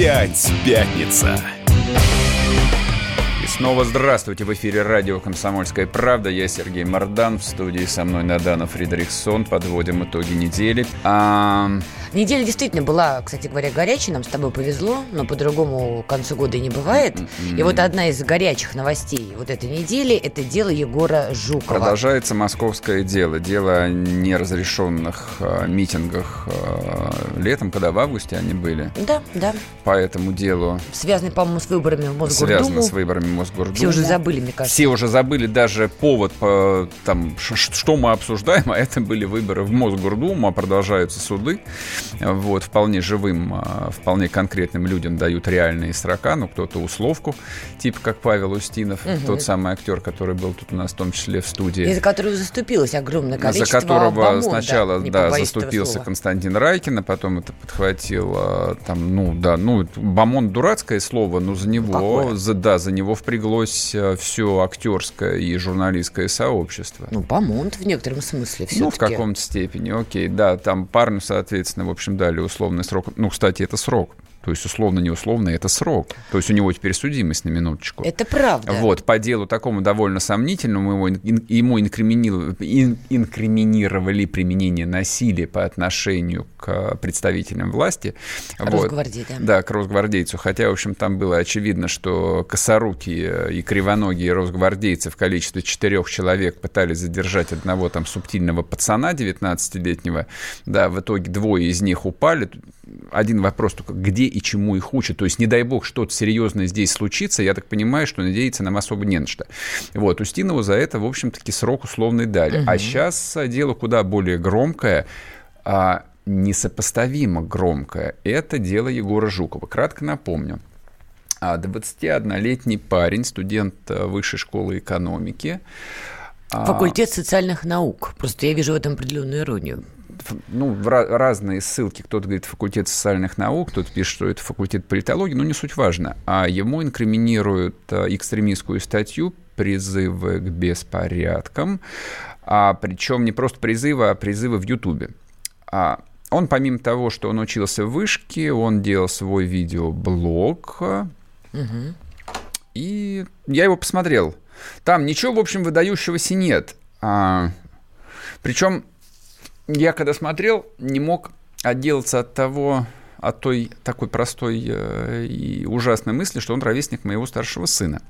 Опять пятница. Снова здравствуйте. В эфире радио «Комсомольская правда». Я Сергей Мордан. В студии со мной Надана Фридрихсон. Подводим итоги недели. А, Неделя действительно была, кстати говоря, горячей, нам с тобой повезло, но по-другому к концу года и не бывает. И вот одна из горячих новостей вот этой недели – это дело Егора Жукова. Продолжается московское дело. Дело о неразрешенных э, митингах э, летом, когда в августе они были. Да, да. По этому делу. Связанный, по-моему, с выборами в Мосгордуму. Связано с выборами в Мосгордуму. Все уже забыли, мне кажется. Все уже забыли даже повод, по, там, что мы обсуждаем, а это были выборы в Мосгордуму, а продолжаются суды вот, вполне живым, а, вполне конкретным людям дают реальные срока, ну, кто-то условку, типа как Павел Устинов, угу. тот самый актер, который был тут у нас в том числе в студии. И за которого заступилось огромное количество За которого бомонда, сначала, да, заступился Константин Райкин, а потом это подхватил, а, там, ну, да, ну, бомонд дурацкое слово, но за него, за, да, за него впряглось а, все актерское и журналистское сообщество. Ну, бомонд в некотором смысле все-таки. Ну, в каком-то степени, окей, да, там парню, соответственно, в общем, дали условный срок. Ну, кстати, это срок. То есть, условно, не условно, это срок. То есть, у него теперь судимость на минуточку. Это правда. Вот, по делу такому довольно сомнительному, ему, ему инкриминировали, инкриминировали применение насилия по отношению к представителям власти. Росгвардии, вот. да. Да, к росгвардейцу. Хотя, в общем, там было очевидно, что косорукие и кривоногие росгвардейцы в количестве четырех человек пытались задержать одного там субтильного пацана 19-летнего. Да, в итоге двое из них упали. Один вопрос только, где и чему их учат. То есть, не дай бог, что-то серьезное здесь случится, я так понимаю, что надеяться нам особо не на что. Вот, Устинову за это, в общем-таки, срок условный дали. Угу. А сейчас дело куда более громкое, а, несопоставимо громкое. Это дело Егора Жукова. Кратко напомню. 21-летний парень, студент э, высшей школы экономики. А, Факультет социальных наук. Просто я вижу в этом определенную иронию ну, разные ссылки. Кто-то говорит факультет социальных наук, кто-то пишет, что это факультет политологии, но не суть важно. А ему инкриминируют э, экстремистскую статью призывы к беспорядкам, а, причем не просто призывы, а призывы в Ютубе. А, он, помимо того, что он учился в вышке, он делал свой видеоблог, угу. и я его посмотрел. Там ничего, в общем, выдающегося нет. А, причем я когда смотрел, не мог отделаться от того, от той такой простой э, и ужасной мысли, что он ровесник моего старшего сына.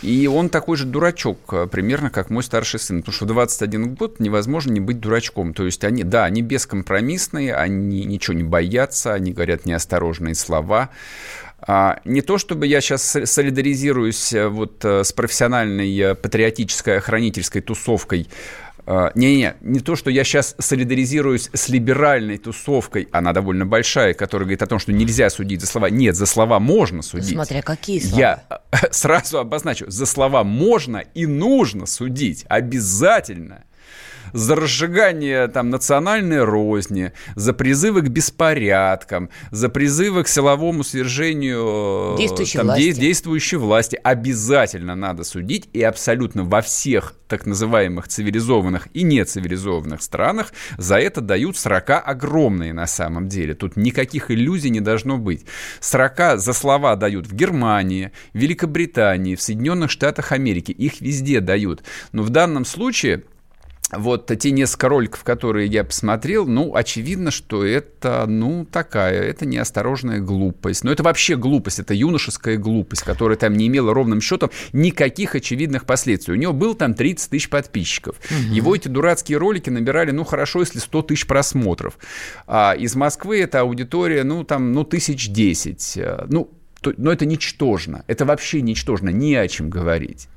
И он такой же дурачок, э, примерно как мой старший сын. Потому что в 21 год невозможно не быть дурачком. То есть они, да, они бескомпромиссные, они ничего не боятся, они говорят неосторожные слова. А, не то чтобы я сейчас солидаризируюсь э, вот с профессиональной патриотической охранительской тусовкой а, не то, что я сейчас солидаризируюсь с либеральной тусовкой, она довольно большая, которая говорит о том, что нельзя судить за слова. Нет, за слова можно судить. Смотря какие слова. Я сразу обозначу, за слова можно и нужно судить, обязательно за разжигание там, национальной розни, за призывы к беспорядкам, за призывы к силовому свержению э, действующей, там, власти. действующей власти. Обязательно надо судить, и абсолютно во всех так называемых цивилизованных и нецивилизованных странах за это дают срока огромные на самом деле. Тут никаких иллюзий не должно быть. Срока за слова дают в Германии, в Великобритании, в Соединенных Штатах Америки. Их везде дают. Но в данном случае вот те несколько роликов, которые я посмотрел, ну, очевидно, что это, ну, такая, это неосторожная глупость. Но это вообще глупость, это юношеская глупость, которая там не имела ровным счетом никаких очевидных последствий. У него был там 30 тысяч подписчиков. Угу. Его эти дурацкие ролики набирали, ну, хорошо, если 100 тысяч просмотров. А из Москвы эта аудитория, ну, там, ну, тысяч десять. Ну, то, но это ничтожно. Это вообще ничтожно, не о чем говорить.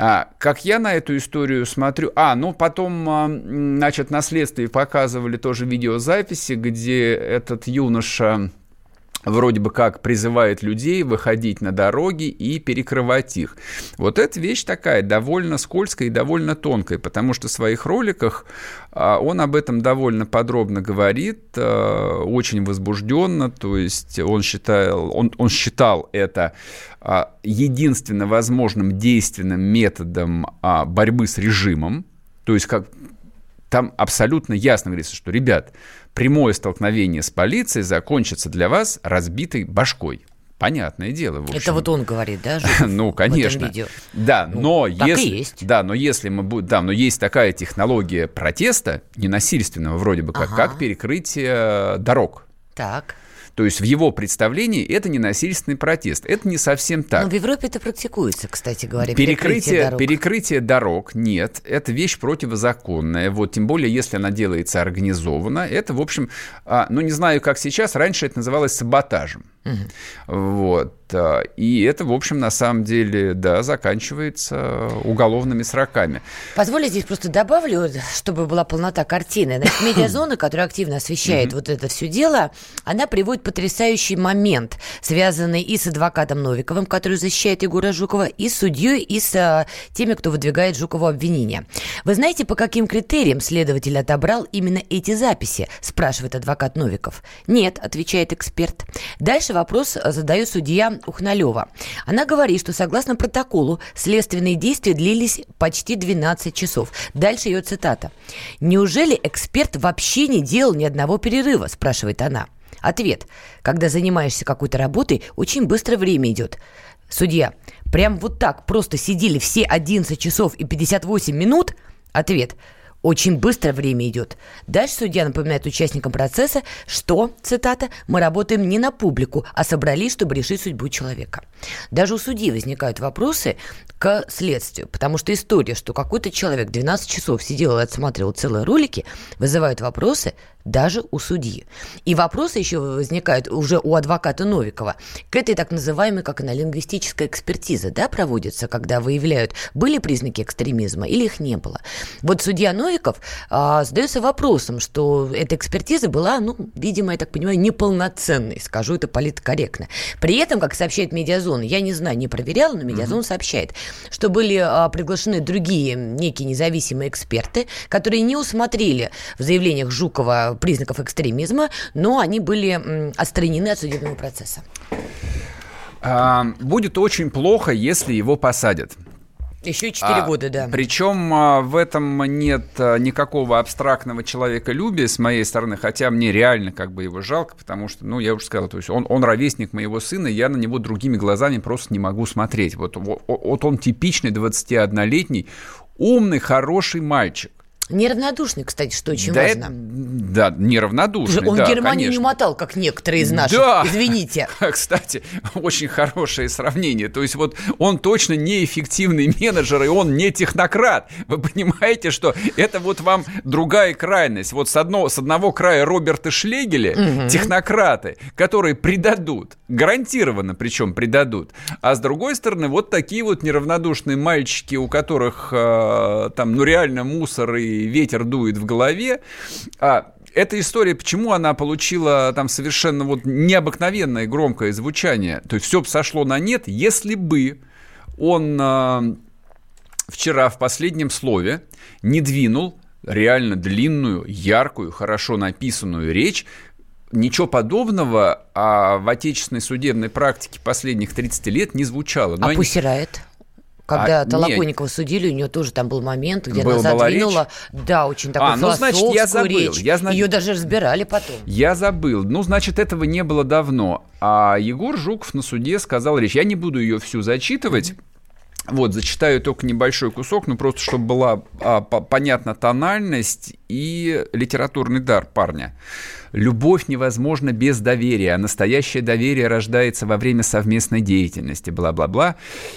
А, как я на эту историю смотрю... А, ну потом, а, значит, на следствии показывали тоже видеозаписи, где этот юноша вроде бы как призывает людей выходить на дороги и перекрывать их. Вот эта вещь такая довольно скользкая и довольно тонкая, потому что в своих роликах а, он об этом довольно подробно говорит, а, очень возбужденно, то есть он считал, он, он считал это а, единственно возможным действенным методом борьбы с режимом, то есть как там абсолютно ясно говорится, что, ребят, прямое столкновение с полицией закончится для вас разбитой башкой. Понятное дело. Это вот он говорит, да? ну, конечно. Да, ну, но если, есть. да, но если мы будем, да, но есть такая технология протеста ненасильственного вроде бы как, ага. как перекрытие дорог. Так. То есть в его представлении это не насильственный протест. Это не совсем так. Но в Европе это практикуется, кстати говоря. Перекрытие, перекрытие, дорог. перекрытие дорог нет. Это вещь противозаконная. Вот, тем более, если она делается организованно. Это, в общем, а, ну не знаю, как сейчас, раньше это называлось саботажем. Угу. Вот. И это, в общем, на самом деле, да, заканчивается уголовными сроками. Позволь здесь просто добавлю, чтобы была полнота картины. Значит, медиазона, которая активно освещает вот это все дело, она приводит потрясающий момент, связанный и с адвокатом Новиковым, который защищает Егора Жукова, и с судьей, и с а, теми, кто выдвигает Жукову обвинения. Вы знаете, по каким критериям следователь отобрал именно эти записи, спрашивает адвокат Новиков. Нет, отвечает эксперт. Дальше вопрос задает судья Ухналева. Она говорит, что согласно протоколу следственные действия длились почти 12 часов. Дальше ее цитата. «Неужели эксперт вообще не делал ни одного перерыва?» – спрашивает она. Ответ. Когда занимаешься какой-то работой, очень быстро время идет. Судья. Прям вот так просто сидели все 11 часов и 58 минут? Ответ. Очень быстро время идет. Дальше судья напоминает участникам процесса, что, цитата, «мы работаем не на публику, а собрались, чтобы решить судьбу человека». Даже у судьи возникают вопросы к следствию, потому что история, что какой-то человек 12 часов сидел и отсматривал целые ролики, вызывают вопросы даже у судьи. И вопросы еще возникают уже у адвоката Новикова к этой так называемой, как она, лингвистическая экспертиза, да, проводится, когда выявляют, были признаки экстремизма или их не было. Вот судья Новиков а, задается вопросом, что эта экспертиза была, ну, видимо, я так понимаю, неполноценной, скажу это политкорректно. При этом, как сообщает Медиазон, я не знаю, не проверяла, но Медиазон mm-hmm. сообщает, что были а, приглашены другие некие независимые эксперты, которые не усмотрели в заявлениях Жукова признаков экстремизма, но они были отстранены от судебного процесса. А, будет очень плохо, если его посадят. Еще и 4 а, года, да. Причем а, в этом нет а, никакого абстрактного человеколюбия с моей стороны, хотя мне реально как бы его жалко, потому что, ну, я уже сказал, то есть он, он ровесник моего сына, я на него другими глазами просто не могу смотреть. Вот, вот, вот он типичный 21-летний, умный, хороший мальчик. Неравнодушный, кстати, что очень да важно. Это, да, неравнодушный. Он да, Германию конечно. не мотал, как некоторые из наших. Да. Извините. Кстати, очень хорошее сравнение. То есть вот он точно неэффективный менеджер, и он не технократ. Вы понимаете, что это вот вам другая крайность. Вот с, одного, с одного края Роберта Шлегеля, угу. технократы, которые предадут, гарантированно причем предадут. А с другой стороны, вот такие вот неравнодушные мальчики, у которых э, там, ну реально мусор и ветер дует в голове. А, эта история, почему она получила там совершенно вот необыкновенное громкое звучание, то есть все сошло на нет, если бы он э, вчера в последнем слове не двинул реально длинную, яркую, хорошо написанную речь, Ничего подобного а в отечественной судебной практике последних 30 лет не звучало. Но а они... Когда а, Толоконникова нет. судили, у нее тоже там был момент, где был, она задвинула, да, очень такую а, ну, значит, я забыл. речь. Я, значит, Ее даже разбирали потом. Я забыл. Ну, значит, этого не было давно. А Егор Жуков на суде сказал речь. Я не буду ее всю зачитывать. Mm-hmm. Вот, зачитаю только небольшой кусок, ну просто чтобы была а, понятна тональность и литературный дар парня. Любовь невозможна без доверия, а настоящее доверие рождается во время совместной деятельности, бла-бла-бла.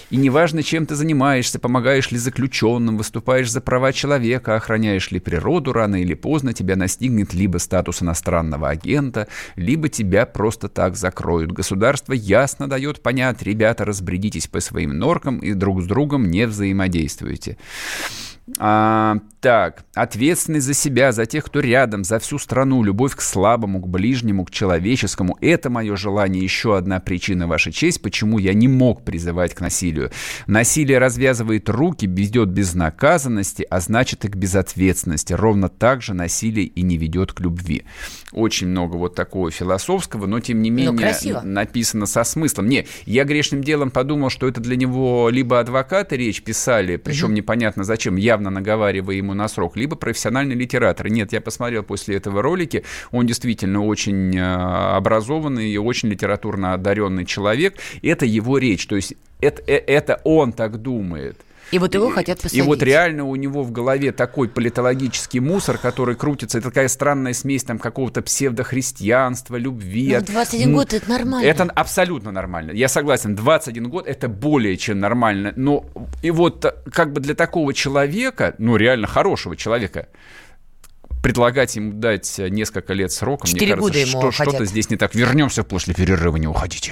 И неважно, чем ты занимаешься, помогаешь ли заключенным, выступаешь за права человека, охраняешь ли природу, рано или поздно тебя настигнет либо статус иностранного агента, либо тебя просто так закроют. Государство ясно дает понять, ребята, разбредитесь по своим норкам и друг с другом не взаимодействуйте. А, так, ответственность за себя, за тех, кто рядом, за всю страну, любовь к слабому, к ближнему, к человеческому. Это мое желание. Еще одна причина, Ваша честь, почему я не мог призывать к насилию. Насилие развязывает руки, ведет безнаказанности, а значит и к безответственности. Ровно так же насилие и не ведет к любви. Очень много вот такого философского, но тем не ну, менее написано со смыслом. Не, я грешным делом подумал, что это для него либо адвокаты речь писали, причем угу. непонятно зачем, явно наговаривая ему на срок, либо профессиональный литератор. Нет, я посмотрел после этого ролики, он действительно очень э, образованный и очень литературно одаренный человек. Это его речь, то есть это, э, это он так думает. И вот его хотят посадить. И вот реально у него в голове такой политологический мусор, который крутится. Это такая странная смесь там какого-то псевдохристианства, любви. Ну, 21 год это нормально. Это абсолютно нормально. Я согласен, 21 год это более чем нормально. Но и вот как бы для такого человека, ну реально хорошего человека, предлагать ему дать несколько лет срока, мне кажется, что, что-то здесь не так. Вернемся после перерыва, не уходите.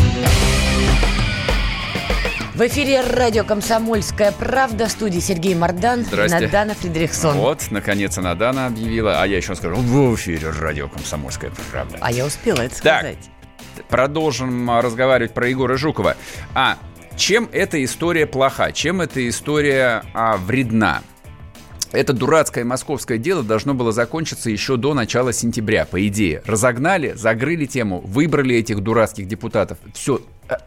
В эфире радио «Комсомольская правда» в студии Сергей Мордан, Здрасте. Надана Фредериксон. Вот, наконец, Надана объявила, а я еще скажу, в эфире радио «Комсомольская правда». А я успела это сказать. Так, продолжим разговаривать про Егора Жукова. А, чем эта история плоха? Чем эта история а, вредна? Это дурацкое московское дело должно было закончиться еще до начала сентября, по идее. Разогнали, загрыли тему, выбрали этих дурацких депутатов. Все,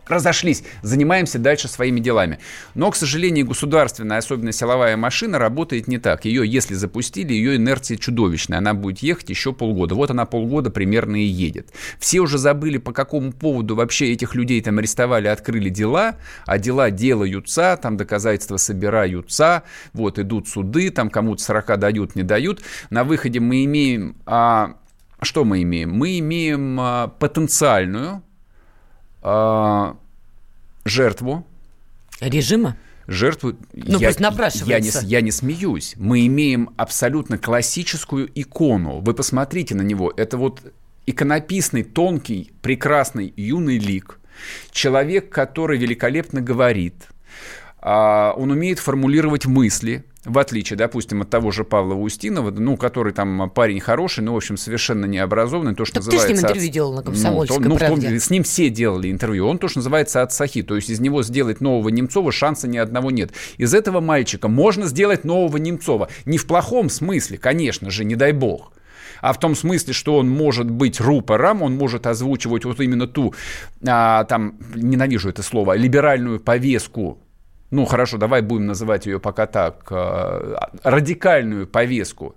разошлись, занимаемся дальше своими делами. Но, к сожалению, государственная, особенно силовая машина, работает не так. Ее, если запустили, ее инерция чудовищная. Она будет ехать еще полгода. Вот она полгода примерно и едет. Все уже забыли, по какому поводу вообще этих людей там арестовали, открыли дела, а дела делаются, там доказательства собираются, вот идут суды, там кому-то 40 дают, не дают. На выходе мы имеем... А, что мы имеем? Мы имеем а, потенциальную э, жертву. Режима? Жертву. Ну, я, пусть напрашивается. Я не, я не смеюсь. Мы имеем абсолютно классическую икону. Вы посмотрите на него. Это вот иконописный, тонкий, прекрасный юный лик. Человек, который великолепно говорит. Э, он умеет формулировать мысли в отличие, допустим, от того же Павла Устинова, ну, который там парень хороший, но, в общем, совершенно необразованный, то, что так называется... ты с ним интервью делал на ну, «Комсомольской ну, то, ну, С ним все делали интервью. Он то, что называется от Сахи, то есть из него сделать нового Немцова шанса ни одного нет. Из этого мальчика можно сделать нового Немцова. Не в плохом смысле, конечно же, не дай бог а в том смысле, что он может быть рупором, он может озвучивать вот именно ту, а, там, ненавижу это слово, либеральную повестку ну хорошо, давай будем называть ее пока так, э, радикальную повестку,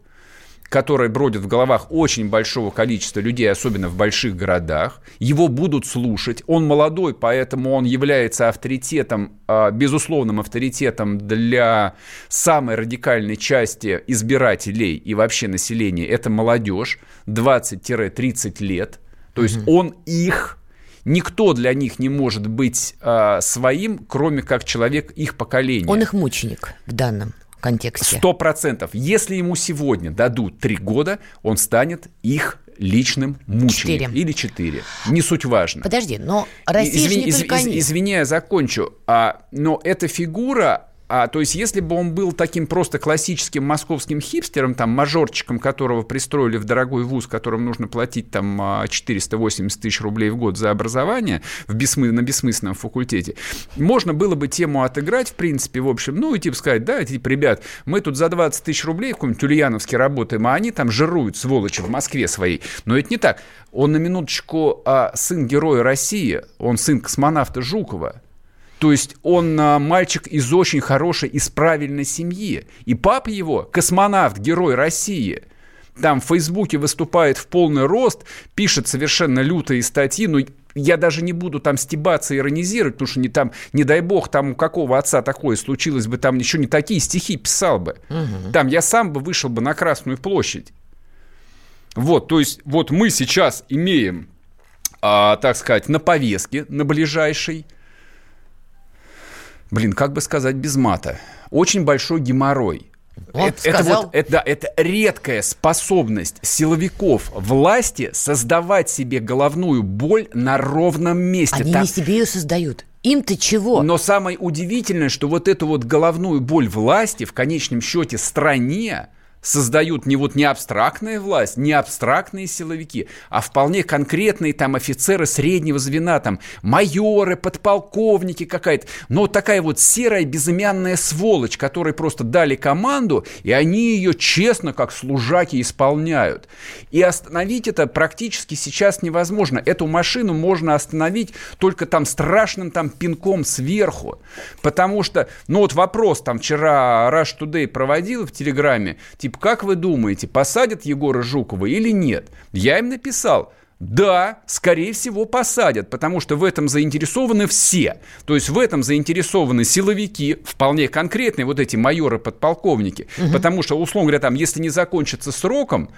которая бродит в головах очень большого количества людей, особенно в больших городах. Его будут слушать. Он молодой, поэтому он является авторитетом, э, безусловным авторитетом для самой радикальной части избирателей и вообще населения. Это молодежь 20-30 лет. То есть mm он их Никто для них не может быть э, своим, кроме как человек их поколения. Он их мученик в данном контексте. Сто процентов. Если ему сегодня дадут три года, он станет их личным мучеником. Или четыре. Не суть важно. Подожди, но Россия извини, не из, только из, они. Извини, я закончу. А, но эта фигура А, то есть, если бы он был таким просто классическим московским хипстером, там, мажорчиком, которого пристроили в дорогой вуз, которым нужно платить там 480 тысяч рублей в год за образование в бессмы... на бессмысленном факультете, можно было бы тему отыграть, в принципе, в общем, ну, и типа сказать, да, типа, ребят, мы тут за 20 тысяч рублей в каком-нибудь Ульяновске работаем, а они там жируют, сволочи, в Москве своей. Но это не так. Он на минуточку а, сын героя России, он сын космонавта Жукова, то есть он а, мальчик из очень хорошей, из правильной семьи. И папа его, космонавт, герой России, там в Фейсбуке выступает в полный рост, пишет совершенно лютые статьи, но я даже не буду там стебаться, иронизировать, потому что не там, не дай бог, там у какого отца такое случилось бы, там еще не такие стихи писал бы. Угу. Там я сам бы вышел бы на Красную площадь. Вот, то есть вот мы сейчас имеем, а, так сказать, на повестке, на ближайшей, блин, как бы сказать без мата, очень большой геморрой. Вот, это, это, вот, это, да, это редкая способность силовиков власти создавать себе головную боль на ровном месте. Они Там... не себе ее создают. Им-то чего? Но самое удивительное, что вот эту вот головную боль власти в конечном счете стране создают не вот не абстрактная власть, не абстрактные силовики, а вполне конкретные там офицеры среднего звена, там майоры, подполковники какая-то. Но такая вот серая безымянная сволочь, которой просто дали команду, и они ее честно, как служаки, исполняют. И остановить это практически сейчас невозможно. Эту машину можно остановить только там страшным там пинком сверху. Потому что, ну вот вопрос там вчера Rush Today проводил в Телеграме, типа, как вы думаете, посадят Егора Жукова или нет? Я им написал, да, скорее всего, посадят, потому что в этом заинтересованы все. То есть в этом заинтересованы силовики, вполне конкретные, вот эти майоры-подполковники. Угу. Потому что, условно говоря, там, если не закончится сроком,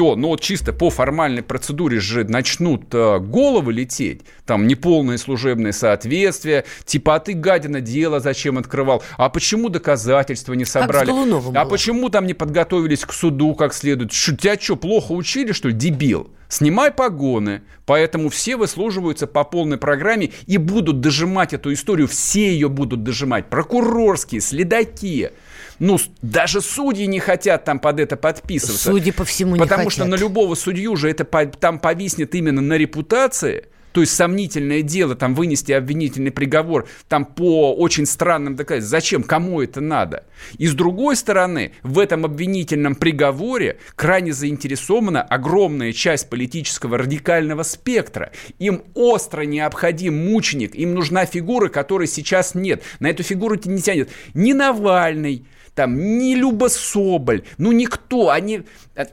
то, ну вот чисто по формальной процедуре же начнут э, головы лететь, там неполное служебное соответствие, типа, а ты, гадина, дело зачем открывал, а почему доказательства не собрали, а почему там не подготовились к суду как следует, Ш, тебя что, плохо учили, что ли, дебил? Снимай погоны, поэтому все выслуживаются по полной программе и будут дожимать эту историю, все ее будут дожимать, прокурорские, следаки, ну, даже судьи не хотят там под это подписываться. Судьи по всему не Потому хотят. что на любого судью же это там повиснет именно на репутации. То есть сомнительное дело, там вынести обвинительный приговор, там по очень странным доказательствам. Зачем? Кому это надо? И с другой стороны, в этом обвинительном приговоре крайне заинтересована огромная часть политического радикального спектра. Им остро необходим мученик, им нужна фигура, которой сейчас нет. На эту фигуру не тянет ни Навальный, там ни Люба Соболь, ну никто, они,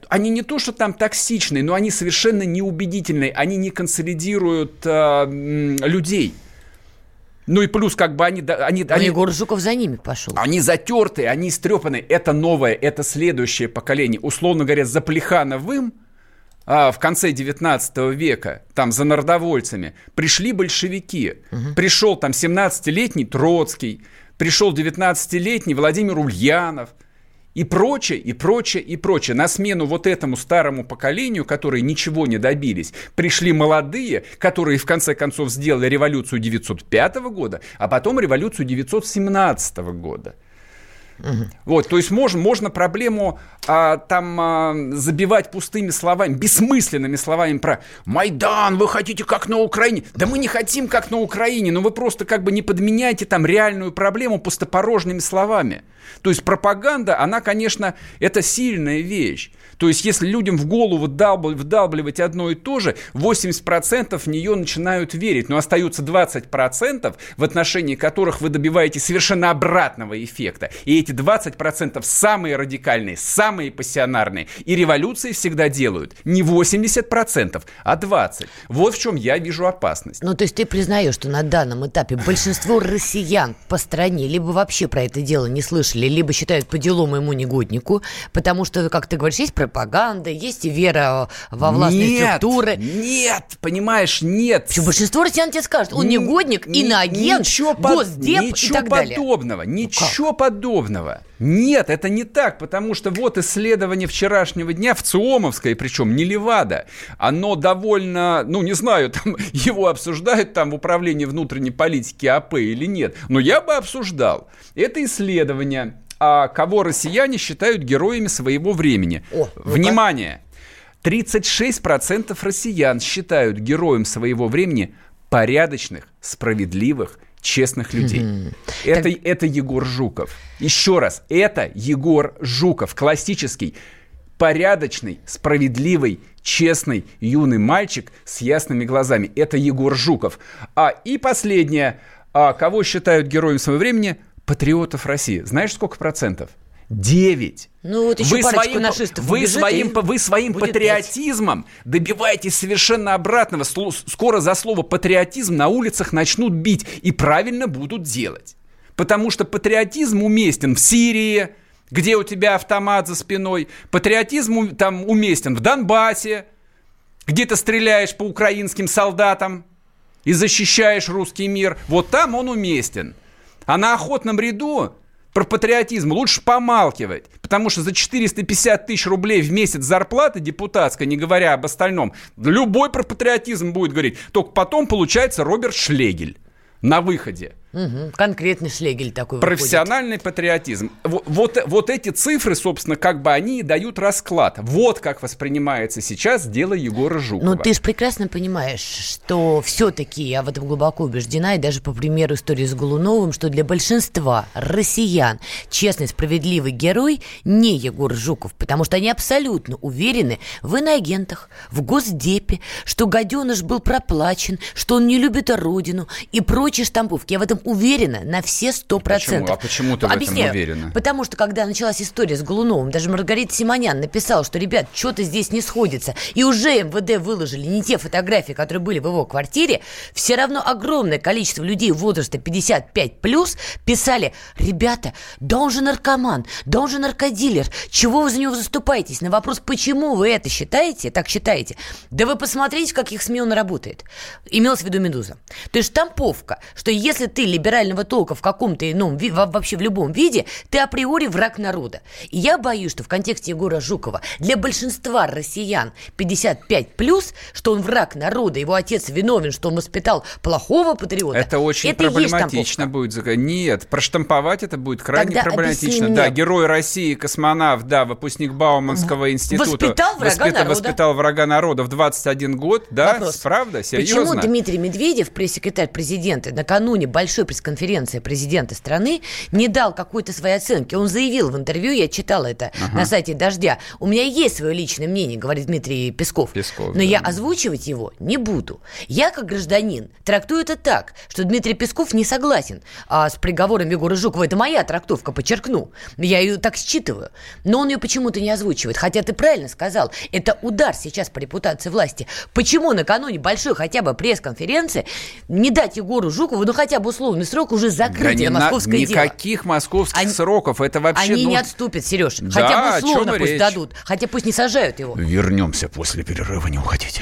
они не то, что там токсичные, но они совершенно неубедительные, они не консолидируют э, людей. Ну и плюс, как бы они... они, Но они Егор Жуков за ними пошел. Они затертые, они истрепанные. Это новое, это следующее поколение. Условно говоря, за Плехановым а, в конце 19 века, там за народовольцами, пришли большевики. Угу. Пришел там 17-летний Троцкий, пришел 19-летний Владимир Ульянов и прочее, и прочее, и прочее. На смену вот этому старому поколению, которые ничего не добились, пришли молодые, которые в конце концов сделали революцию 905 года, а потом революцию 917 года. Угу. Вот, то есть можно, можно проблему а, там а, забивать пустыми словами, бессмысленными словами про Майдан, вы хотите как на Украине. Да мы не хотим как на Украине, но вы просто как бы не подменяйте там реальную проблему пустопорожными словами. То есть пропаганда, она, конечно, это сильная вещь. То есть если людям в голову вдалбливать одно и то же, 80% в нее начинают верить, но остаются 20%, в отношении которых вы добиваетесь совершенно обратного эффекта. И эти 20% самые радикальные, самые пассионарные. И революции всегда делают не 80%, а 20%. Вот в чем я вижу опасность. Ну, то есть ты признаешь, что на данном этапе большинство россиян по стране либо вообще про это дело не слышали, либо считают по делу моему негоднику, потому что, как ты говоришь, есть пропаганда, есть и вера во властные нет, структуры. Нет, понимаешь, нет. Почему большинство россиян тебе скажут, он негодник, иноагент, ничего госдеп ничего и так далее. подобного, ну ничего ну подобного. Подобного. Нет, это не так, потому что вот исследование вчерашнего дня в ЦИОМовской, причем не Левада, оно довольно, ну не знаю, там его обсуждают там в управлении внутренней политики АП или нет, но я бы обсуждал. Это исследование, а кого россияне считают героями своего времени. О, Внимание! 36% россиян считают героем своего времени порядочных, справедливых, честных людей. Mm-hmm. Это, так... это Егор Жуков. Еще раз, это Егор Жуков, классический, порядочный, справедливый, честный юный мальчик с ясными глазами. Это Егор Жуков. А и последнее, а кого считают героем своего времени? Патриотов России. Знаешь, сколько процентов? 9. Ну, вот еще вы своим, вы своим, вы своим патриотизмом 5. добиваетесь совершенно обратного. Скоро за слово патриотизм на улицах начнут бить и правильно будут делать. Потому что патриотизм уместен в Сирии, где у тебя автомат за спиной. Патриотизм там уместен в Донбассе, где ты стреляешь по украинским солдатам и защищаешь русский мир. Вот там он уместен. А на охотном ряду про патриотизм лучше помалкивать, потому что за 450 тысяч рублей в месяц зарплаты депутатской, не говоря об остальном, любой про патриотизм будет говорить. Только потом получается Роберт Шлегель на выходе. Угу, конкретный шлегель такой Профессиональный выходит. патриотизм. Вот, вот, вот эти цифры, собственно, как бы они и дают расклад. Вот как воспринимается сейчас дело Егора Жукова. Ну, ты же прекрасно понимаешь, что все-таки, я в этом глубоко убеждена, и даже по примеру истории с Голуновым, что для большинства россиян честный, справедливый герой не Егор Жуков, потому что они абсолютно уверены в иноагентах, в Госдепе, что гаденыш был проплачен, что он не любит родину и прочие штамповки. Я в этом этом уверена на все сто процентов. А почему ты Объясняю. в этом уверена? Потому что, когда началась история с Голуновым, даже Маргарита Симонян написала, что, ребят, что-то здесь не сходится, и уже МВД выложили не те фотографии, которые были в его квартире, все равно огромное количество людей возраста 55 плюс писали, ребята, да он же наркоман, да он же наркодилер, чего вы за него заступаетесь? На вопрос, почему вы это считаете, так считаете, да вы посмотрите, в каких СМИ он работает. Имелось в виду «Медуза». То есть штамповка, что если ты либерального толка в каком-то ином, вообще в любом виде, ты априори враг народа. И я боюсь, что в контексте Егора Жукова для большинства россиян 55 плюс, что он враг народа, его отец виновен, что он воспитал плохого патриота. Это очень это проблематично будет. Нет, проштамповать это будет крайне Тогда проблематично. Да, герой России, космонавт, да, выпускник Бауманского института. Воспитал врага воспитал, народа. Воспитал врага народа в 21 год, да? Вопрос. Правда? Серьезно? Почему Дмитрий Медведев, пресс-секретарь президента, накануне большой большой пресс-конференции президента страны не дал какой-то своей оценки. Он заявил в интервью, я читала это ага. на сайте «Дождя», у меня есть свое личное мнение, говорит Дмитрий Песков, Песков но да. я озвучивать его не буду. Я, как гражданин, трактую это так, что Дмитрий Песков не согласен а, с приговором Егора Жукова. Это моя трактовка, подчеркну. Я ее так считываю. Но он ее почему-то не озвучивает. Хотя ты правильно сказал, это удар сейчас по репутации власти. Почему накануне большой хотя бы пресс-конференции не дать Егору Жукову, ну хотя бы условно условный срок уже закрыть да московское на, дело. Никаких московских они, сроков, это вообще... Они нужно... не отступят, Сереж. Да, хотя бы условно пусть речь? дадут, хотя пусть не сажают его. Вернемся после перерыва, не уходите.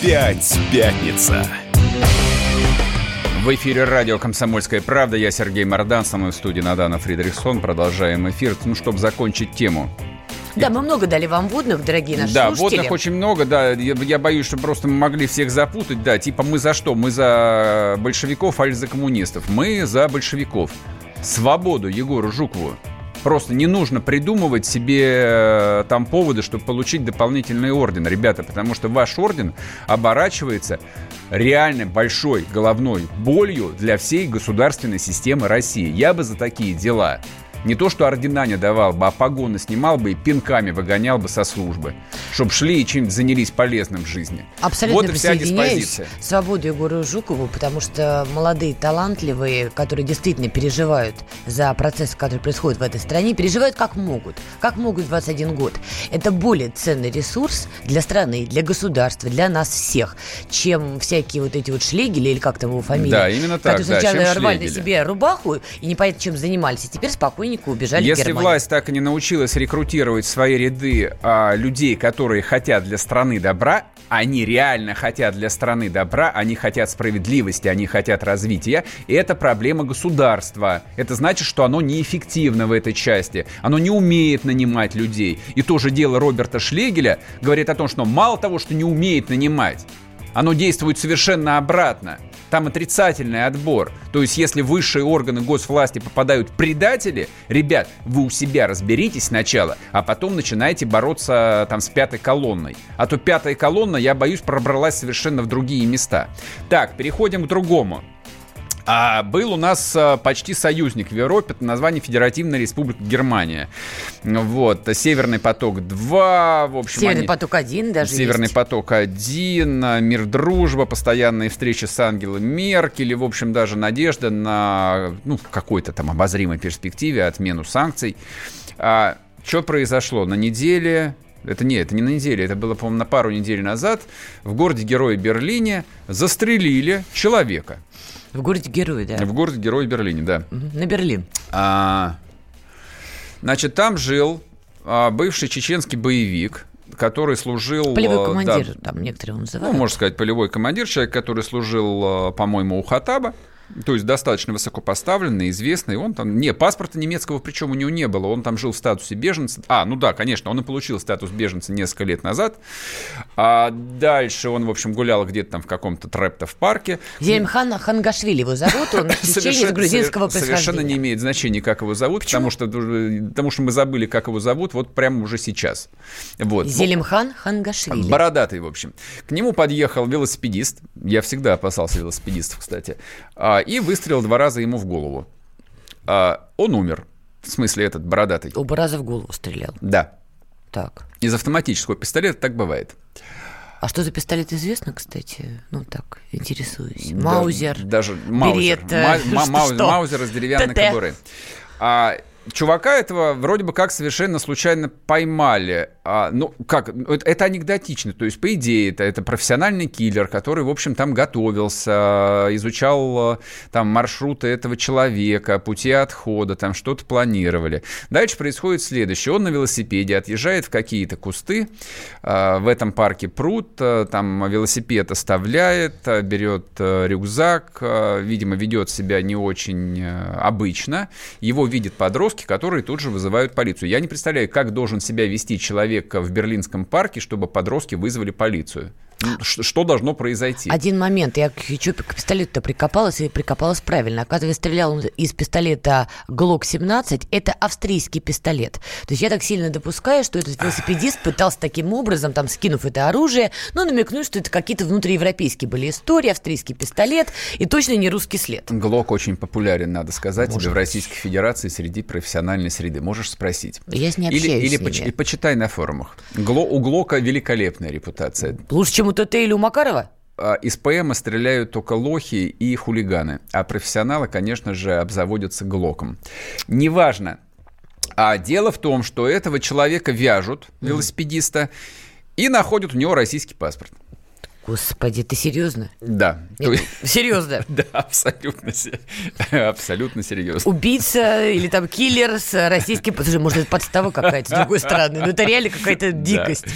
Опять пятница. В эфире радио «Комсомольская правда». Я Сергей Мордан, со мной в студии Надана Фридрихсон. Продолжаем эфир, ну, чтобы закончить тему. Да, мы много дали вам водных, дорогие наши да, слушатели. Да, водных очень много, да. Я, я боюсь, что просто мы могли всех запутать. Да, типа мы за что? Мы за большевиков, а за коммунистов? Мы за большевиков. Свободу Егору Жукову. Просто не нужно придумывать себе э, там поводы, чтобы получить дополнительный орден, ребята, потому что ваш орден оборачивается реально большой головной болью для всей государственной системы России. Я бы за такие дела не то что ордена не давал бы, а погоны снимал бы и пинками выгонял бы со службы, чтобы шли и чем-нибудь занялись полезным в жизни. Абсолютно вот и вся диспозиция. Свободу Егору Жукову, потому что молодые, талантливые, которые действительно переживают за процесс, который происходит в этой стране, переживают как могут. Как могут в 21 год. Это более ценный ресурс для страны, для государства, для нас всех, чем всякие вот эти вот шлегели, или как там его фамилия. Да, именно так, Которые да, сначала рвали на шлегели. себе рубаху и непонятно чем занимались, и теперь спокойненько убежали в Если Германию. власть так и не научилась рекрутировать в свои ряды а, людей, которые хотят для страны добра, они реально хотят для страны добра, они хотят справедливости, они хотят развития, и это проблема государства. Это значит, что оно неэффективно в этой части, оно не умеет нанимать людей. И то же дело Роберта Шлегеля говорит о том, что мало того, что не умеет нанимать, оно действует совершенно обратно. Там отрицательный отбор. То есть, если высшие органы госвласти попадают предатели, ребят, вы у себя разберитесь сначала, а потом начинайте бороться там с пятой колонной. А то пятая колонна, я боюсь, пробралась совершенно в другие места. Так, переходим к другому. А был у нас а, почти союзник в Европе, это название Федеративная Республика Германия. Вот, Северный поток-2, в общем... Северный они- поток-1 даже Северный есть. поток-1, мир, дружба, постоянные встречи с Ангелой Меркель, и, в общем, даже надежда на, ну, в какой-то там обозримой перспективе отмену санкций. А, что произошло? На неделе это не, это не на неделе, это было, по-моему, на пару недель назад в городе-герое Берлине застрелили человека. В городе Герой, да. В городе-герое Берлине, да. На Берлин. А, значит, там жил а, бывший чеченский боевик, который служил... Полевой а, командир, да, там некоторые его ну, называют. можно сказать, полевой командир, человек, который служил, а, по-моему, у Хатаба. То есть достаточно высокопоставленный, известный. Он там... Не, паспорта немецкого причем у него не было. Он там жил в статусе беженца. А, ну да, конечно, он и получил статус беженца несколько лет назад. А дальше он, в общем, гулял где-то там в каком-то трэптов парке. Зельмхан Хангашвили его зовут, он Совершенно- грузинского совер- Совершенно не имеет значения, как его зовут, потому что, потому что мы забыли, как его зовут, вот прямо уже сейчас. Вот. Зелимхан Хангашвили. Бородатый, в общем. К нему подъехал велосипедист. Я всегда опасался велосипедистов, кстати. А, И выстрелил два раза ему в голову. А, Он умер. В смысле, этот бородатый. Оба раза в голову стрелял. Да. Так. Из автоматического пистолета так бывает. А что за пистолет известно, кстати? Ну так, интересуюсь. Маузер. даже Маузер. Беретта, Ма- ма- Маузер? Маузер из деревянной ТТ. кобуры. А, чувака этого вроде бы как совершенно случайно поймали. А, ну, как, это, это анекдотично. То есть, по идее, это, это профессиональный киллер, который, в общем, там готовился, изучал э, там маршруты этого человека, пути отхода, там что-то планировали. Дальше происходит следующее. Он на велосипеде отъезжает в какие-то кусты, а, в этом парке пруд, а, там велосипед оставляет, берет рюкзак, видимо, ведет себя не очень обычно. Его видят подростки, которые тут же вызывают полицию. Я не представляю, как должен себя вести человек в Берлинском парке, чтобы подростки вызвали полицию. Что должно произойти? Один момент, я к, чё- к пистолету-то прикопалась, и прикопалась правильно. Оказывается, стрелял он из пистолета ГЛОК-17, это австрийский пистолет. То есть я так сильно допускаю, что этот велосипедист пытался таким образом, там, скинув это оружие, ну, намекнуть, что это какие-то внутриевропейские были истории, австрийский пистолет, и точно не русский след. Глок очень популярен, надо сказать, Может тебе в. Российской Федерации среди профессиональной среды. Можешь спросить. Я с ней Или, общаюсь или с поч- ними. почитай на форумах. Гло- у Глока великолепная репутация. Лучше, чем или у Макарова? А, Из ПМа стреляют только лохи и хулиганы, а профессионалы, конечно же, обзаводятся глоком. Неважно. А дело в том, что этого человека вяжут, велосипедиста, и находят у него российский паспорт. Господи, ты серьезно? Да. Есть- Серьезно? Да, абсолютно, абсолютно серьезно. Убийца или там киллер с российским... Слушай, может, это подстава какая-то с другой стороны. Ну, это реально какая-то дикость.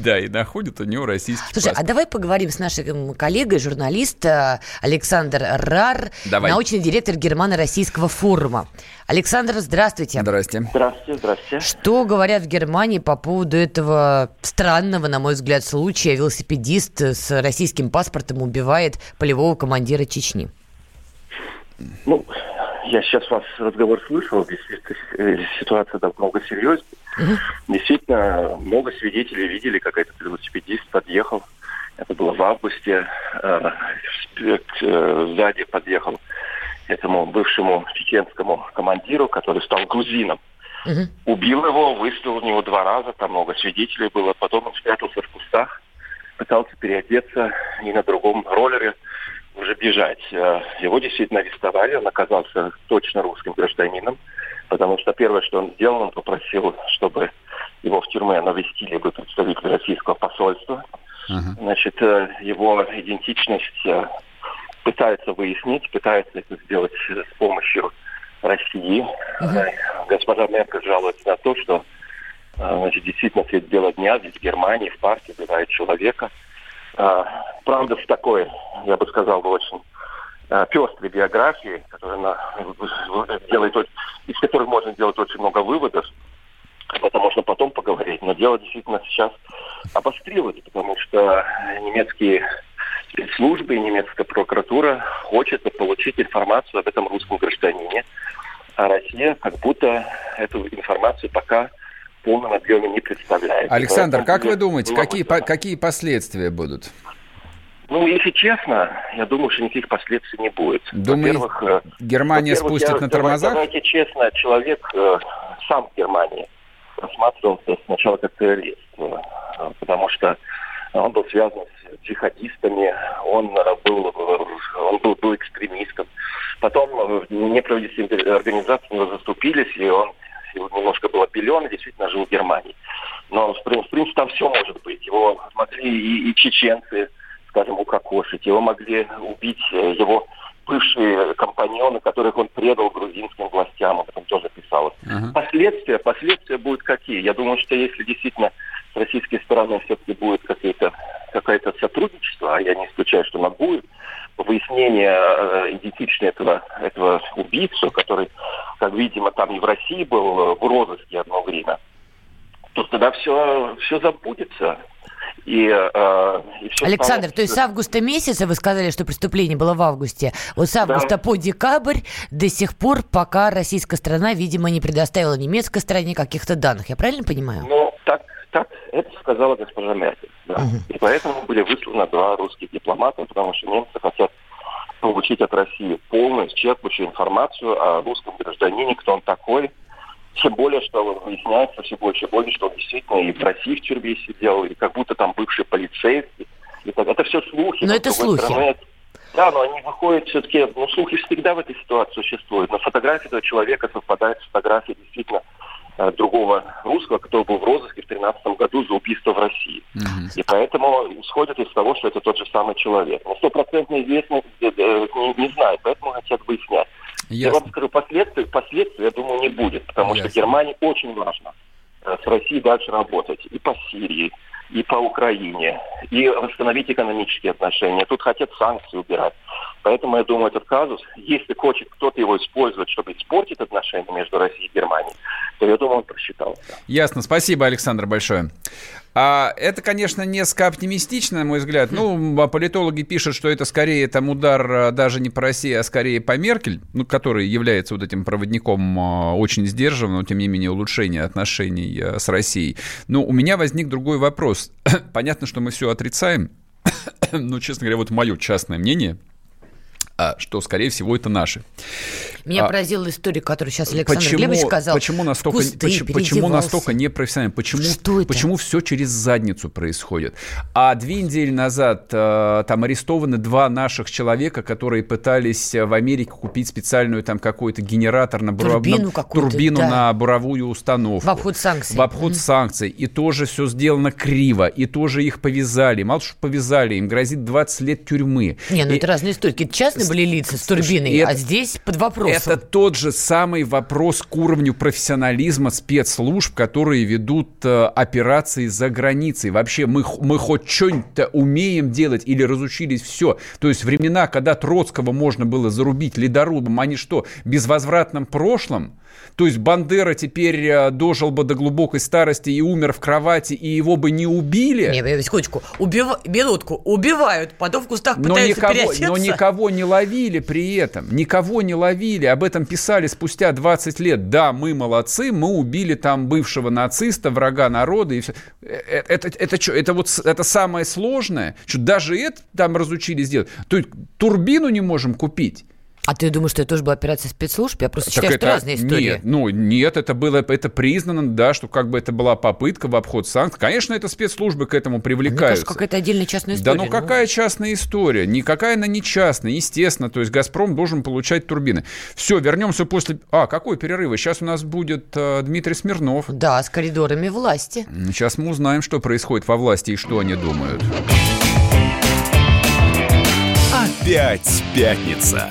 Да, И- находят у него российский Слушай, а давай поговорим с нашим коллегой, журналист э, Александр Рар, научный директор Германо-Российского форума. Александр, здравствуйте. Здрасте. Здравствуйте, здравствуйте. Что говорят в Германии по поводу этого странного, на мой взгляд, случая? Велосипедист с российским паспортом убивает полевого командира Чечни. Ну, я сейчас вас разговор слышал, действительно, э, ситуация намного серьезнее. Действительно, много свидетелей видели, как этот велосипедист подъехал. Это было в августе. э, э, Сзади подъехал этому бывшему чеченскому командиру, который стал грузином. Угу. Убил его, выстрелил в него два раза, там много свидетелей было. Потом он спрятался в кустах, пытался переодеться и на другом роллере уже бежать. Э, его действительно арестовали, он оказался точно русским гражданином, потому что первое, что он сделал, он попросил, чтобы его в тюрьме навестили бы представители российского посольства. Uh-huh. Значит, э, его идентичность пытается выяснить, пытается это сделать с помощью России. Uh-huh. Госпожа Меркель жалуется на то, что значит, действительно средь бела дня здесь в Германии, в парке убивает человека. Правда, в такой, я бы сказал, очень пестрой биографии, которая на, делает, из которой можно делать очень много выводов. Об этом можно потом поговорить, но дело действительно сейчас обострилось, потому что немецкие спецслужбы и немецкая прокуратура хочет получить информацию об этом русском гражданине, а Россия как будто эту информацию пока в полном объеме не представляет. Александр, Поэтому как вы думаете, какие, по, какие последствия будут? Ну, если честно, я думаю, что никаких последствий не будет. Думаете, э, Германия спустит я, на тормозах? Давайте честно, человек э, сам в Германии рассматривался сначала как террорист, э, потому что он был связан с джихадистами, он был, он был, был экстремистом. Потом э, неправительственные организации заступились, и он немножко был обелен и действительно жил в Германии. Но, в принципе, там все может быть. Его могли и, и чеченцы, скажем, укокошить, его могли убить, э, его бывшие компаньоны, которых он предал грузинским властям, об этом тоже писалось. Uh-huh. Последствия, последствия будут какие? Я думаю, что если действительно с российской стороны все-таки будет какое-то какое-то сотрудничество, а я не исключаю, что оно будет, выяснение э, идентичности этого, этого убийцу, который, как видимо, там и в России был в розыске одно время, то тогда все, все забудется. И, э, и все Александр, станет... то есть с августа месяца, вы сказали, что преступление было в августе, вот с августа да. по декабрь до сих пор, пока российская страна, видимо, не предоставила немецкой стране каких-то данных. Я правильно понимаю? Ну, так, так это сказала госпожа Меркель. Да. Угу. И поэтому были высланы два русских дипломата, потому что немцы хотят получить от России полную, исчерпывающую информацию о русском гражданине, кто он такой, тем более, что выясняется все больше и больше, что он действительно и в России в тюрьме сидел, и как будто там бывший полицейский. И так, это все слухи. Но это слухи. Стороны, да, но они выходят все-таки, ну, слухи всегда в этой ситуации существуют. Но фотография этого человека совпадает с фотографией действительно другого русского, который был в розыске в 2013 году за убийство в России. Mm-hmm. И поэтому исходят из того, что это тот же самый человек. Но стопроцентно известно э, э, не, не знают, поэтому хотят выяснять. Ясно. Я вам скажу, последствий, последствий, я думаю, не будет, потому Ясно. что Германии очень важно э, с Россией дальше работать и по Сирии, и по Украине, и восстановить экономические отношения. Тут хотят санкции убирать. Поэтому я думаю, этот казус, если хочет кто-то его использовать, чтобы испортить отношения между Россией и Германией, то я думаю, он просчитался. Ясно. Спасибо, Александр, большое. А это, конечно, несколько оптимистично, на мой взгляд. Ну, а политологи пишут, что это скорее там удар а, даже не по России, а скорее по Меркель, ну, который является вот этим проводником а, очень сдержанного, но тем не менее улучшения отношений с Россией. Но у меня возник другой вопрос. Понятно, что мы все отрицаем, но, честно говоря, вот мое частное мнение – что, скорее всего, это наши. Меня а, поразила история, которую сейчас Александр почему, Глебович сказал. Почему настолько, кусты, почему, почему настолько непрофессионально? Почему, что это? почему все через задницу происходит? А две недели назад э, там арестованы два наших человека, которые пытались в Америке купить специальную там какой-то генератор на, бура... турбину, на, турбину да. на буровую установку. В обход санкций. В обход mm. санкций. И тоже все сделано криво. И тоже их повязали. Мало что повязали, им грозит 20 лет тюрьмы. Не, ну и... это разные истории. Какие-то частные были лица с турбиной, это, а здесь под вопросом. Это тот же самый вопрос к уровню профессионализма спецслужб, которые ведут э, операции за границей. Вообще мы, мы хоть что-нибудь умеем делать или разучились все. То есть времена, когда Троцкого можно было зарубить ледорубом, они что, безвозвратном прошлом? То есть Бандера теперь э, дожил бы до глубокой старости и умер в кровати, и его бы не убили? Не, секундочку, убив... минутку, убивают, потом в кустах пытаются но никого, Но никого не ловили при этом, никого не ловили, об этом писали спустя 20 лет. Да, мы молодцы, мы убили там бывшего нациста, врага народа, и все. Это, это, это, это что, это вот это самое сложное? Что даже это там разучились делать? То есть турбину не можем купить? А ты думаешь, что это тоже была операция спецслужб? Я просто считаю, это, что разные истории. Нет, ну, нет, это было, это признано, да, что как бы это была попытка в обход санкций. Конечно, это спецслужбы к этому привлекаются. Мне кажется, какая-то отдельная частная история. Да ну, ну какая частная история? Никакая она не частная, естественно. То есть «Газпром» должен получать турбины. Все, вернемся после... А, какой перерыв? Сейчас у нас будет э, Дмитрий Смирнов. Да, с коридорами власти. Сейчас мы узнаем, что происходит во власти и что они думают. Опять пятница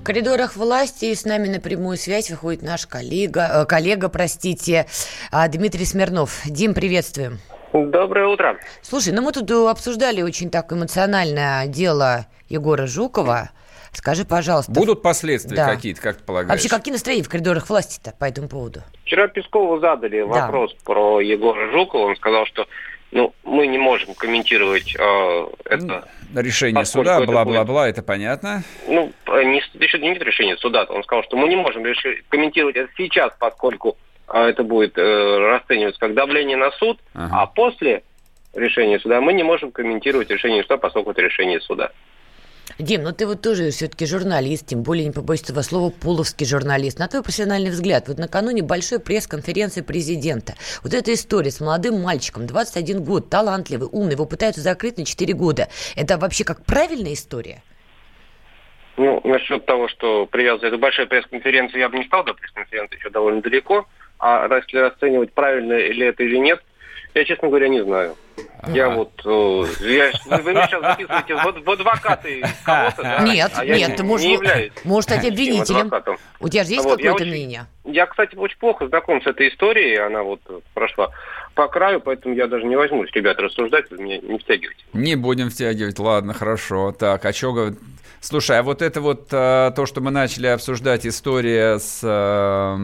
В коридорах власти и с нами на прямую связь выходит наш коллега, э, коллега, простите, э, Дмитрий Смирнов. Дим, приветствуем. Доброе утро. Слушай, ну мы тут обсуждали очень так эмоциональное дело Егора Жукова. Скажи, пожалуйста. Будут последствия да. какие-то, как ты полагаешь? Вообще, какие настроения в коридорах власти-то по этому поводу? Вчера Пескову задали да. вопрос про Егора Жукова. Он сказал, что ну, мы не можем комментировать э, это. Решение суда, бла-бла-бла, это понятно. Ну, не, еще не решение суда. Он сказал, что мы не можем решить, комментировать это сейчас, поскольку э, это будет э, расцениваться как давление на суд, ага. а после решения суда мы не можем комментировать решение суда, поскольку это решение суда. Дим, ну ты вот тоже все-таки журналист, тем более не побоюсь этого слова, пуловский журналист. На твой профессиональный взгляд, вот накануне большой пресс-конференции президента, вот эта история с молодым мальчиком, 21 год, талантливый, умный, его пытаются закрыть на 4 года. Это вообще как правильная история? Ну, насчет того, что привязывать эту большую пресс-конференцию, я бы не стал до пресс-конференции еще довольно далеко. А если расценивать, правильно ли это или нет, я, честно говоря, не знаю. Ага. Я вот... Э, я, вы меня сейчас записываете в, в адвокаты кого-то, да? Нет, а нет, ты можешь... Не являюсь можешь стать обвинителем. У тебя же есть вот, какое-то мнение? Я, кстати, очень плохо знаком с этой историей. Она вот прошла по краю, поэтому я даже не возьмусь, ребята, рассуждать, вы меня не втягивайте. Не будем втягивать, ладно, хорошо. Так, а что Слушай, а вот это вот а, то, что мы начали обсуждать, история с, а,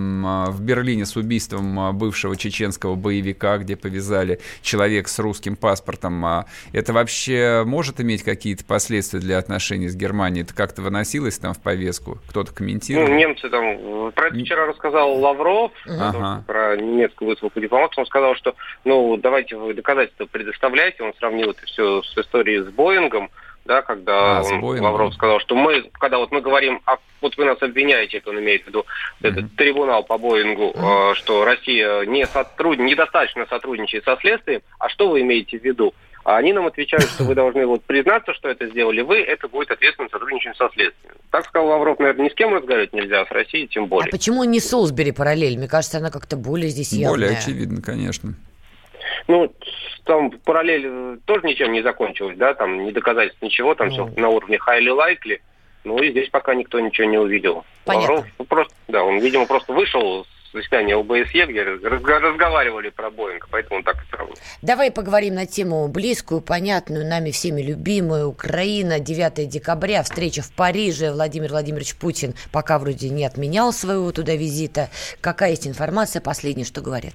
в Берлине с убийством бывшего чеченского боевика, где повязали человек с русским паспортом, а, это вообще может иметь какие-то последствия для отношений с Германией? Это как-то выносилось там в повестку? Кто-то комментировал? Ну, немцы там... Про это вчера рассказал Лавров, ага. про немецкую выставку дипломатов. Он сказал, что, ну, давайте вы доказательства предоставляйте. Он сравнил это все с историей с Боингом да, когда а, он, Лавров сказал, что мы, когда вот мы говорим, а вот вы нас обвиняете, это он имеет в виду, mm-hmm. этот трибунал по Боингу, mm-hmm. что Россия не сотруд... недостаточно сотрудничает со следствием, а что вы имеете в виду? А они нам отвечают, что вы должны вот признаться, что это сделали вы, это будет ответственным сотрудничаем со следствием. Так сказал Лавров, наверное, ни с кем разговаривать нельзя, а с Россией тем более. А почему не Солсбери параллель? Мне кажется, она как-то более здесь явная. Более очевидно, конечно. Ну, там параллель э, тоже ничем не закончилось, да, там не доказательств ничего, там mm. все на уровне highly likely. Ну и здесь пока никто ничего не увидел. Понятно. Лавров ну, просто, да, он, видимо, просто вышел с заседания ОБСЕ, где разговаривали про Боинг, поэтому он так и сравнил. Давай поговорим на тему близкую, понятную, нами всеми любимую. Украина, 9 декабря, встреча в Париже. Владимир Владимирович Путин пока вроде не отменял своего туда визита. Какая есть информация последняя, что говорят?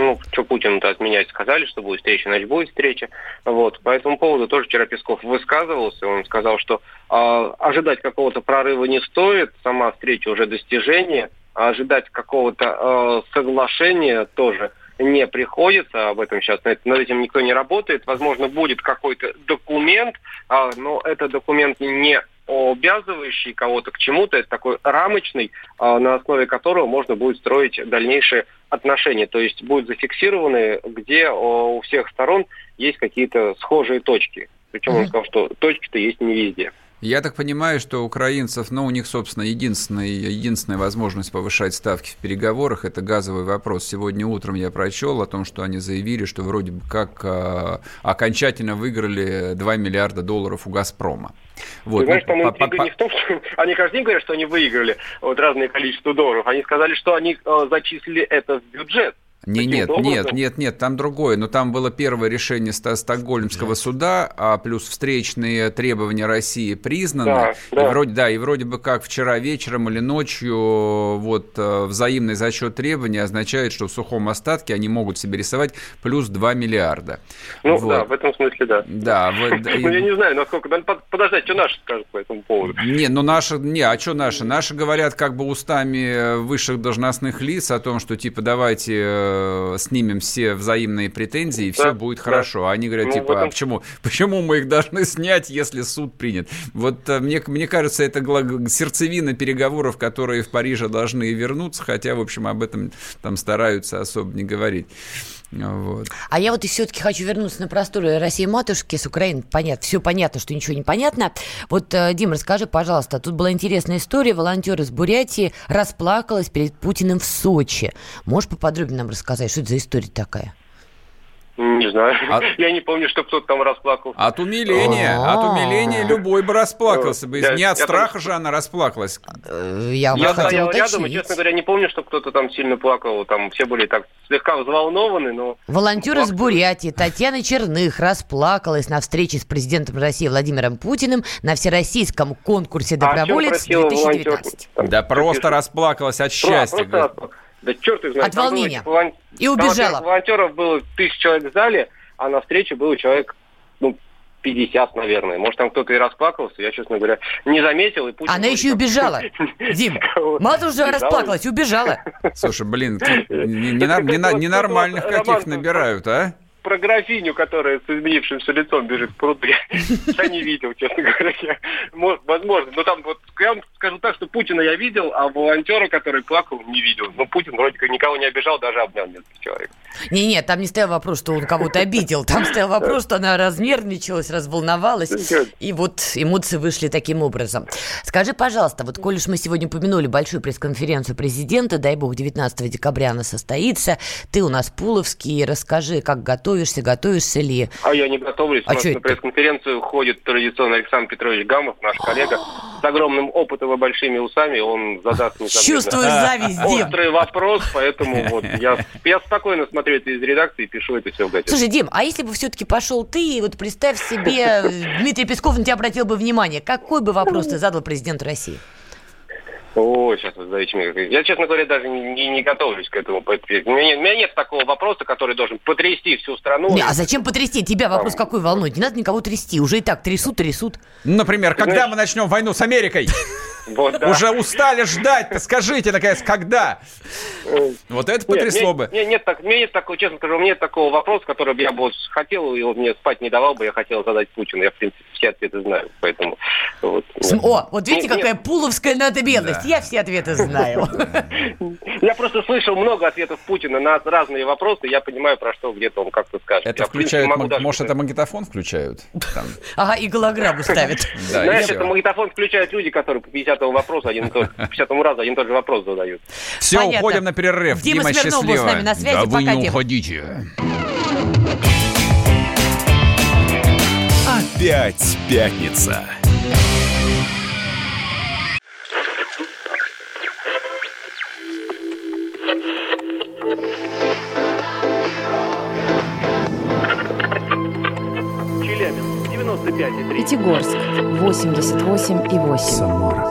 Ну, что Путин-то отменять сказали, что будет встреча, значит, будет встреча. Вот. По этому поводу тоже вчера Песков высказывался. Он сказал, что э, ожидать какого-то прорыва не стоит, сама встреча уже достижение, а ожидать какого-то э, соглашения тоже не приходится, об этом сейчас, над этим никто не работает. Возможно, будет какой-то документ, а, но это документ не обязывающий кого-то к чему-то, это такой рамочный, а, на основе которого можно будет строить дальнейшие отношения. То есть будут зафиксированы, где у всех сторон есть какие-то схожие точки. Причем он сказал, что точки-то есть не везде. Я так понимаю, что украинцев, ну, у них, собственно, единственная, единственная возможность повышать ставки в переговорах – это газовый вопрос. Сегодня утром я прочел о том, что они заявили, что вроде бы как э, окончательно выиграли 2 миллиарда долларов у «Газпрома». Вот. Ты знаешь, ну, по, по, не в том, что они каждый день говорят, что они выиграли вот разное количество долларов. Они сказали, что они э, зачислили это в бюджет. Не, нет, нет, нет, нет, там другое. Но там было первое решение Стокгольмского суда, а плюс встречные требования России признаны. Да, да. И вроде, да, и вроде бы как вчера вечером или ночью вот э, взаимный зачет требований означает, что в сухом остатке они могут себе рисовать плюс 2 миллиарда. Ну вот. да, в этом смысле да. Да. Ну я не знаю, насколько... Подождать, что наши скажут по этому поводу. Не, ну наши... Не, а что наши? Наши говорят как бы устами высших должностных лиц о том, что типа давайте э, снимем все взаимные претензии, и да, все будет да. хорошо. А они говорят, ну, типа, этом... а почему, почему мы их должны снять, если суд принят? Вот э, мне, мне кажется, это сердцевина переговоров, которые в Париже должны вернуться, хотя, в общем, об этом там стараются особо не говорить. Вот. А я вот и все-таки хочу вернуться на просторы России матушки с Украины. Понятно, все понятно, что ничего не понятно. Вот, э, Дим, расскажи, пожалуйста, тут была интересная история. Волонтер из Бурятии расплакалась перед Путиным в Сочи. Можешь поподробнее нам рассказать, что это за история такая? Не знаю. От... Я не помню, что кто-то там расплакался. От умиления. А-а-а. От умиления любой бы расплакался бы. Не от страха же она расплакалась. Я, стоял рядом и, честно говоря, не помню, что кто-то там сильно плакал. Там все были так слегка взволнованы, но... Волонтер из Бурятии Татьяна Черных расплакалась на встрече с президентом России Владимиром Путиным на всероссийском конкурсе «Доброволец» а 2019. Да просто расплакалась от счастья. Да черт их знает. От волнения. Волон... И убежала. Там, волонтеров было тысяч человек в зале, а на встрече было человек, ну, 50, наверное. Может, там кто-то и расплакался, я, честно говоря, не заметил. И Она еще и убежала. Дим, мало уже расплакалась, убежала. Слушай, блин, ненормальных каких набирают, а? Про графиню, которая с изменившимся лицом бежит в пруду, я, я не видел, честно говоря. Я, возможно, но там вот, я вам скажу так, что Путина я видел, а волонтера, который плакал, не видел. Но Путин вроде как никого не обижал, даже обнял несколько человек. Не-не, там не стоял вопрос, что он кого-то обидел. Там стоял вопрос, что она разнервничалась, разволновалась. И вот эмоции вышли таким образом. Скажи, пожалуйста, вот коль уж мы сегодня упомянули большую пресс-конференцию президента, дай бог, 19 декабря она состоится, ты у нас пуловский, расскажи, как готовишься, готовишься ли? А я не готовлюсь. А у нас на пресс-конференцию ходит традиционно Александр Петрович Гамов, наш коллега, с огромным опытом и большими усами. Он задаст, Чувствую зависть, Острый вопрос, поэтому вот я, я спокойно смотрю это из редакции и пишу это все в газете. Слушай, Дим, а если бы все-таки пошел ты, вот представь себе, Дмитрий Песков на тебя обратил бы внимание, какой бы вопрос ты задал президенту России? О, сейчас вы задаете мне. Я, честно говоря, даже не, не, готовлюсь к этому. У меня, у меня нет такого вопроса, который должен потрясти всю страну. Не, а зачем потрясти? Тебя вопрос какой волнует? Не надо никого трясти. Уже и так трясут, трясут. Например, когда Знаешь... мы начнем войну с Америкой? Вот, да. Уже устали ждать-то, скажите, наконец, когда? Вот это потрясло бы. Нет, нет, так, нет такого, честно скажу, у меня нет такого вопроса, который бы я бы хотел, и он мне спать не давал бы, я хотел задать Путину. Я, в принципе, все ответы знаю, поэтому... Вот, О, вот видите, нет, какая нет. пуловская надобедность. Да. Я все ответы знаю. Я просто слышал много ответов Путина на разные вопросы, я понимаю, про что где-то он как-то скажет. Это включают, может, это магнитофон включают? Ага, и голограмму ставят. Знаешь, это магнитофон включают люди, которые по 50 вопроса один и тот, 50 разу один и тот же вопрос задают. Все, Понятно. уходим на перерыв. Дима, Дима Смирнов был с нами на связи. Да вы не уходите. Опять пятница. Челябинск, 95,3. Пятигорск, 88,8. Самара,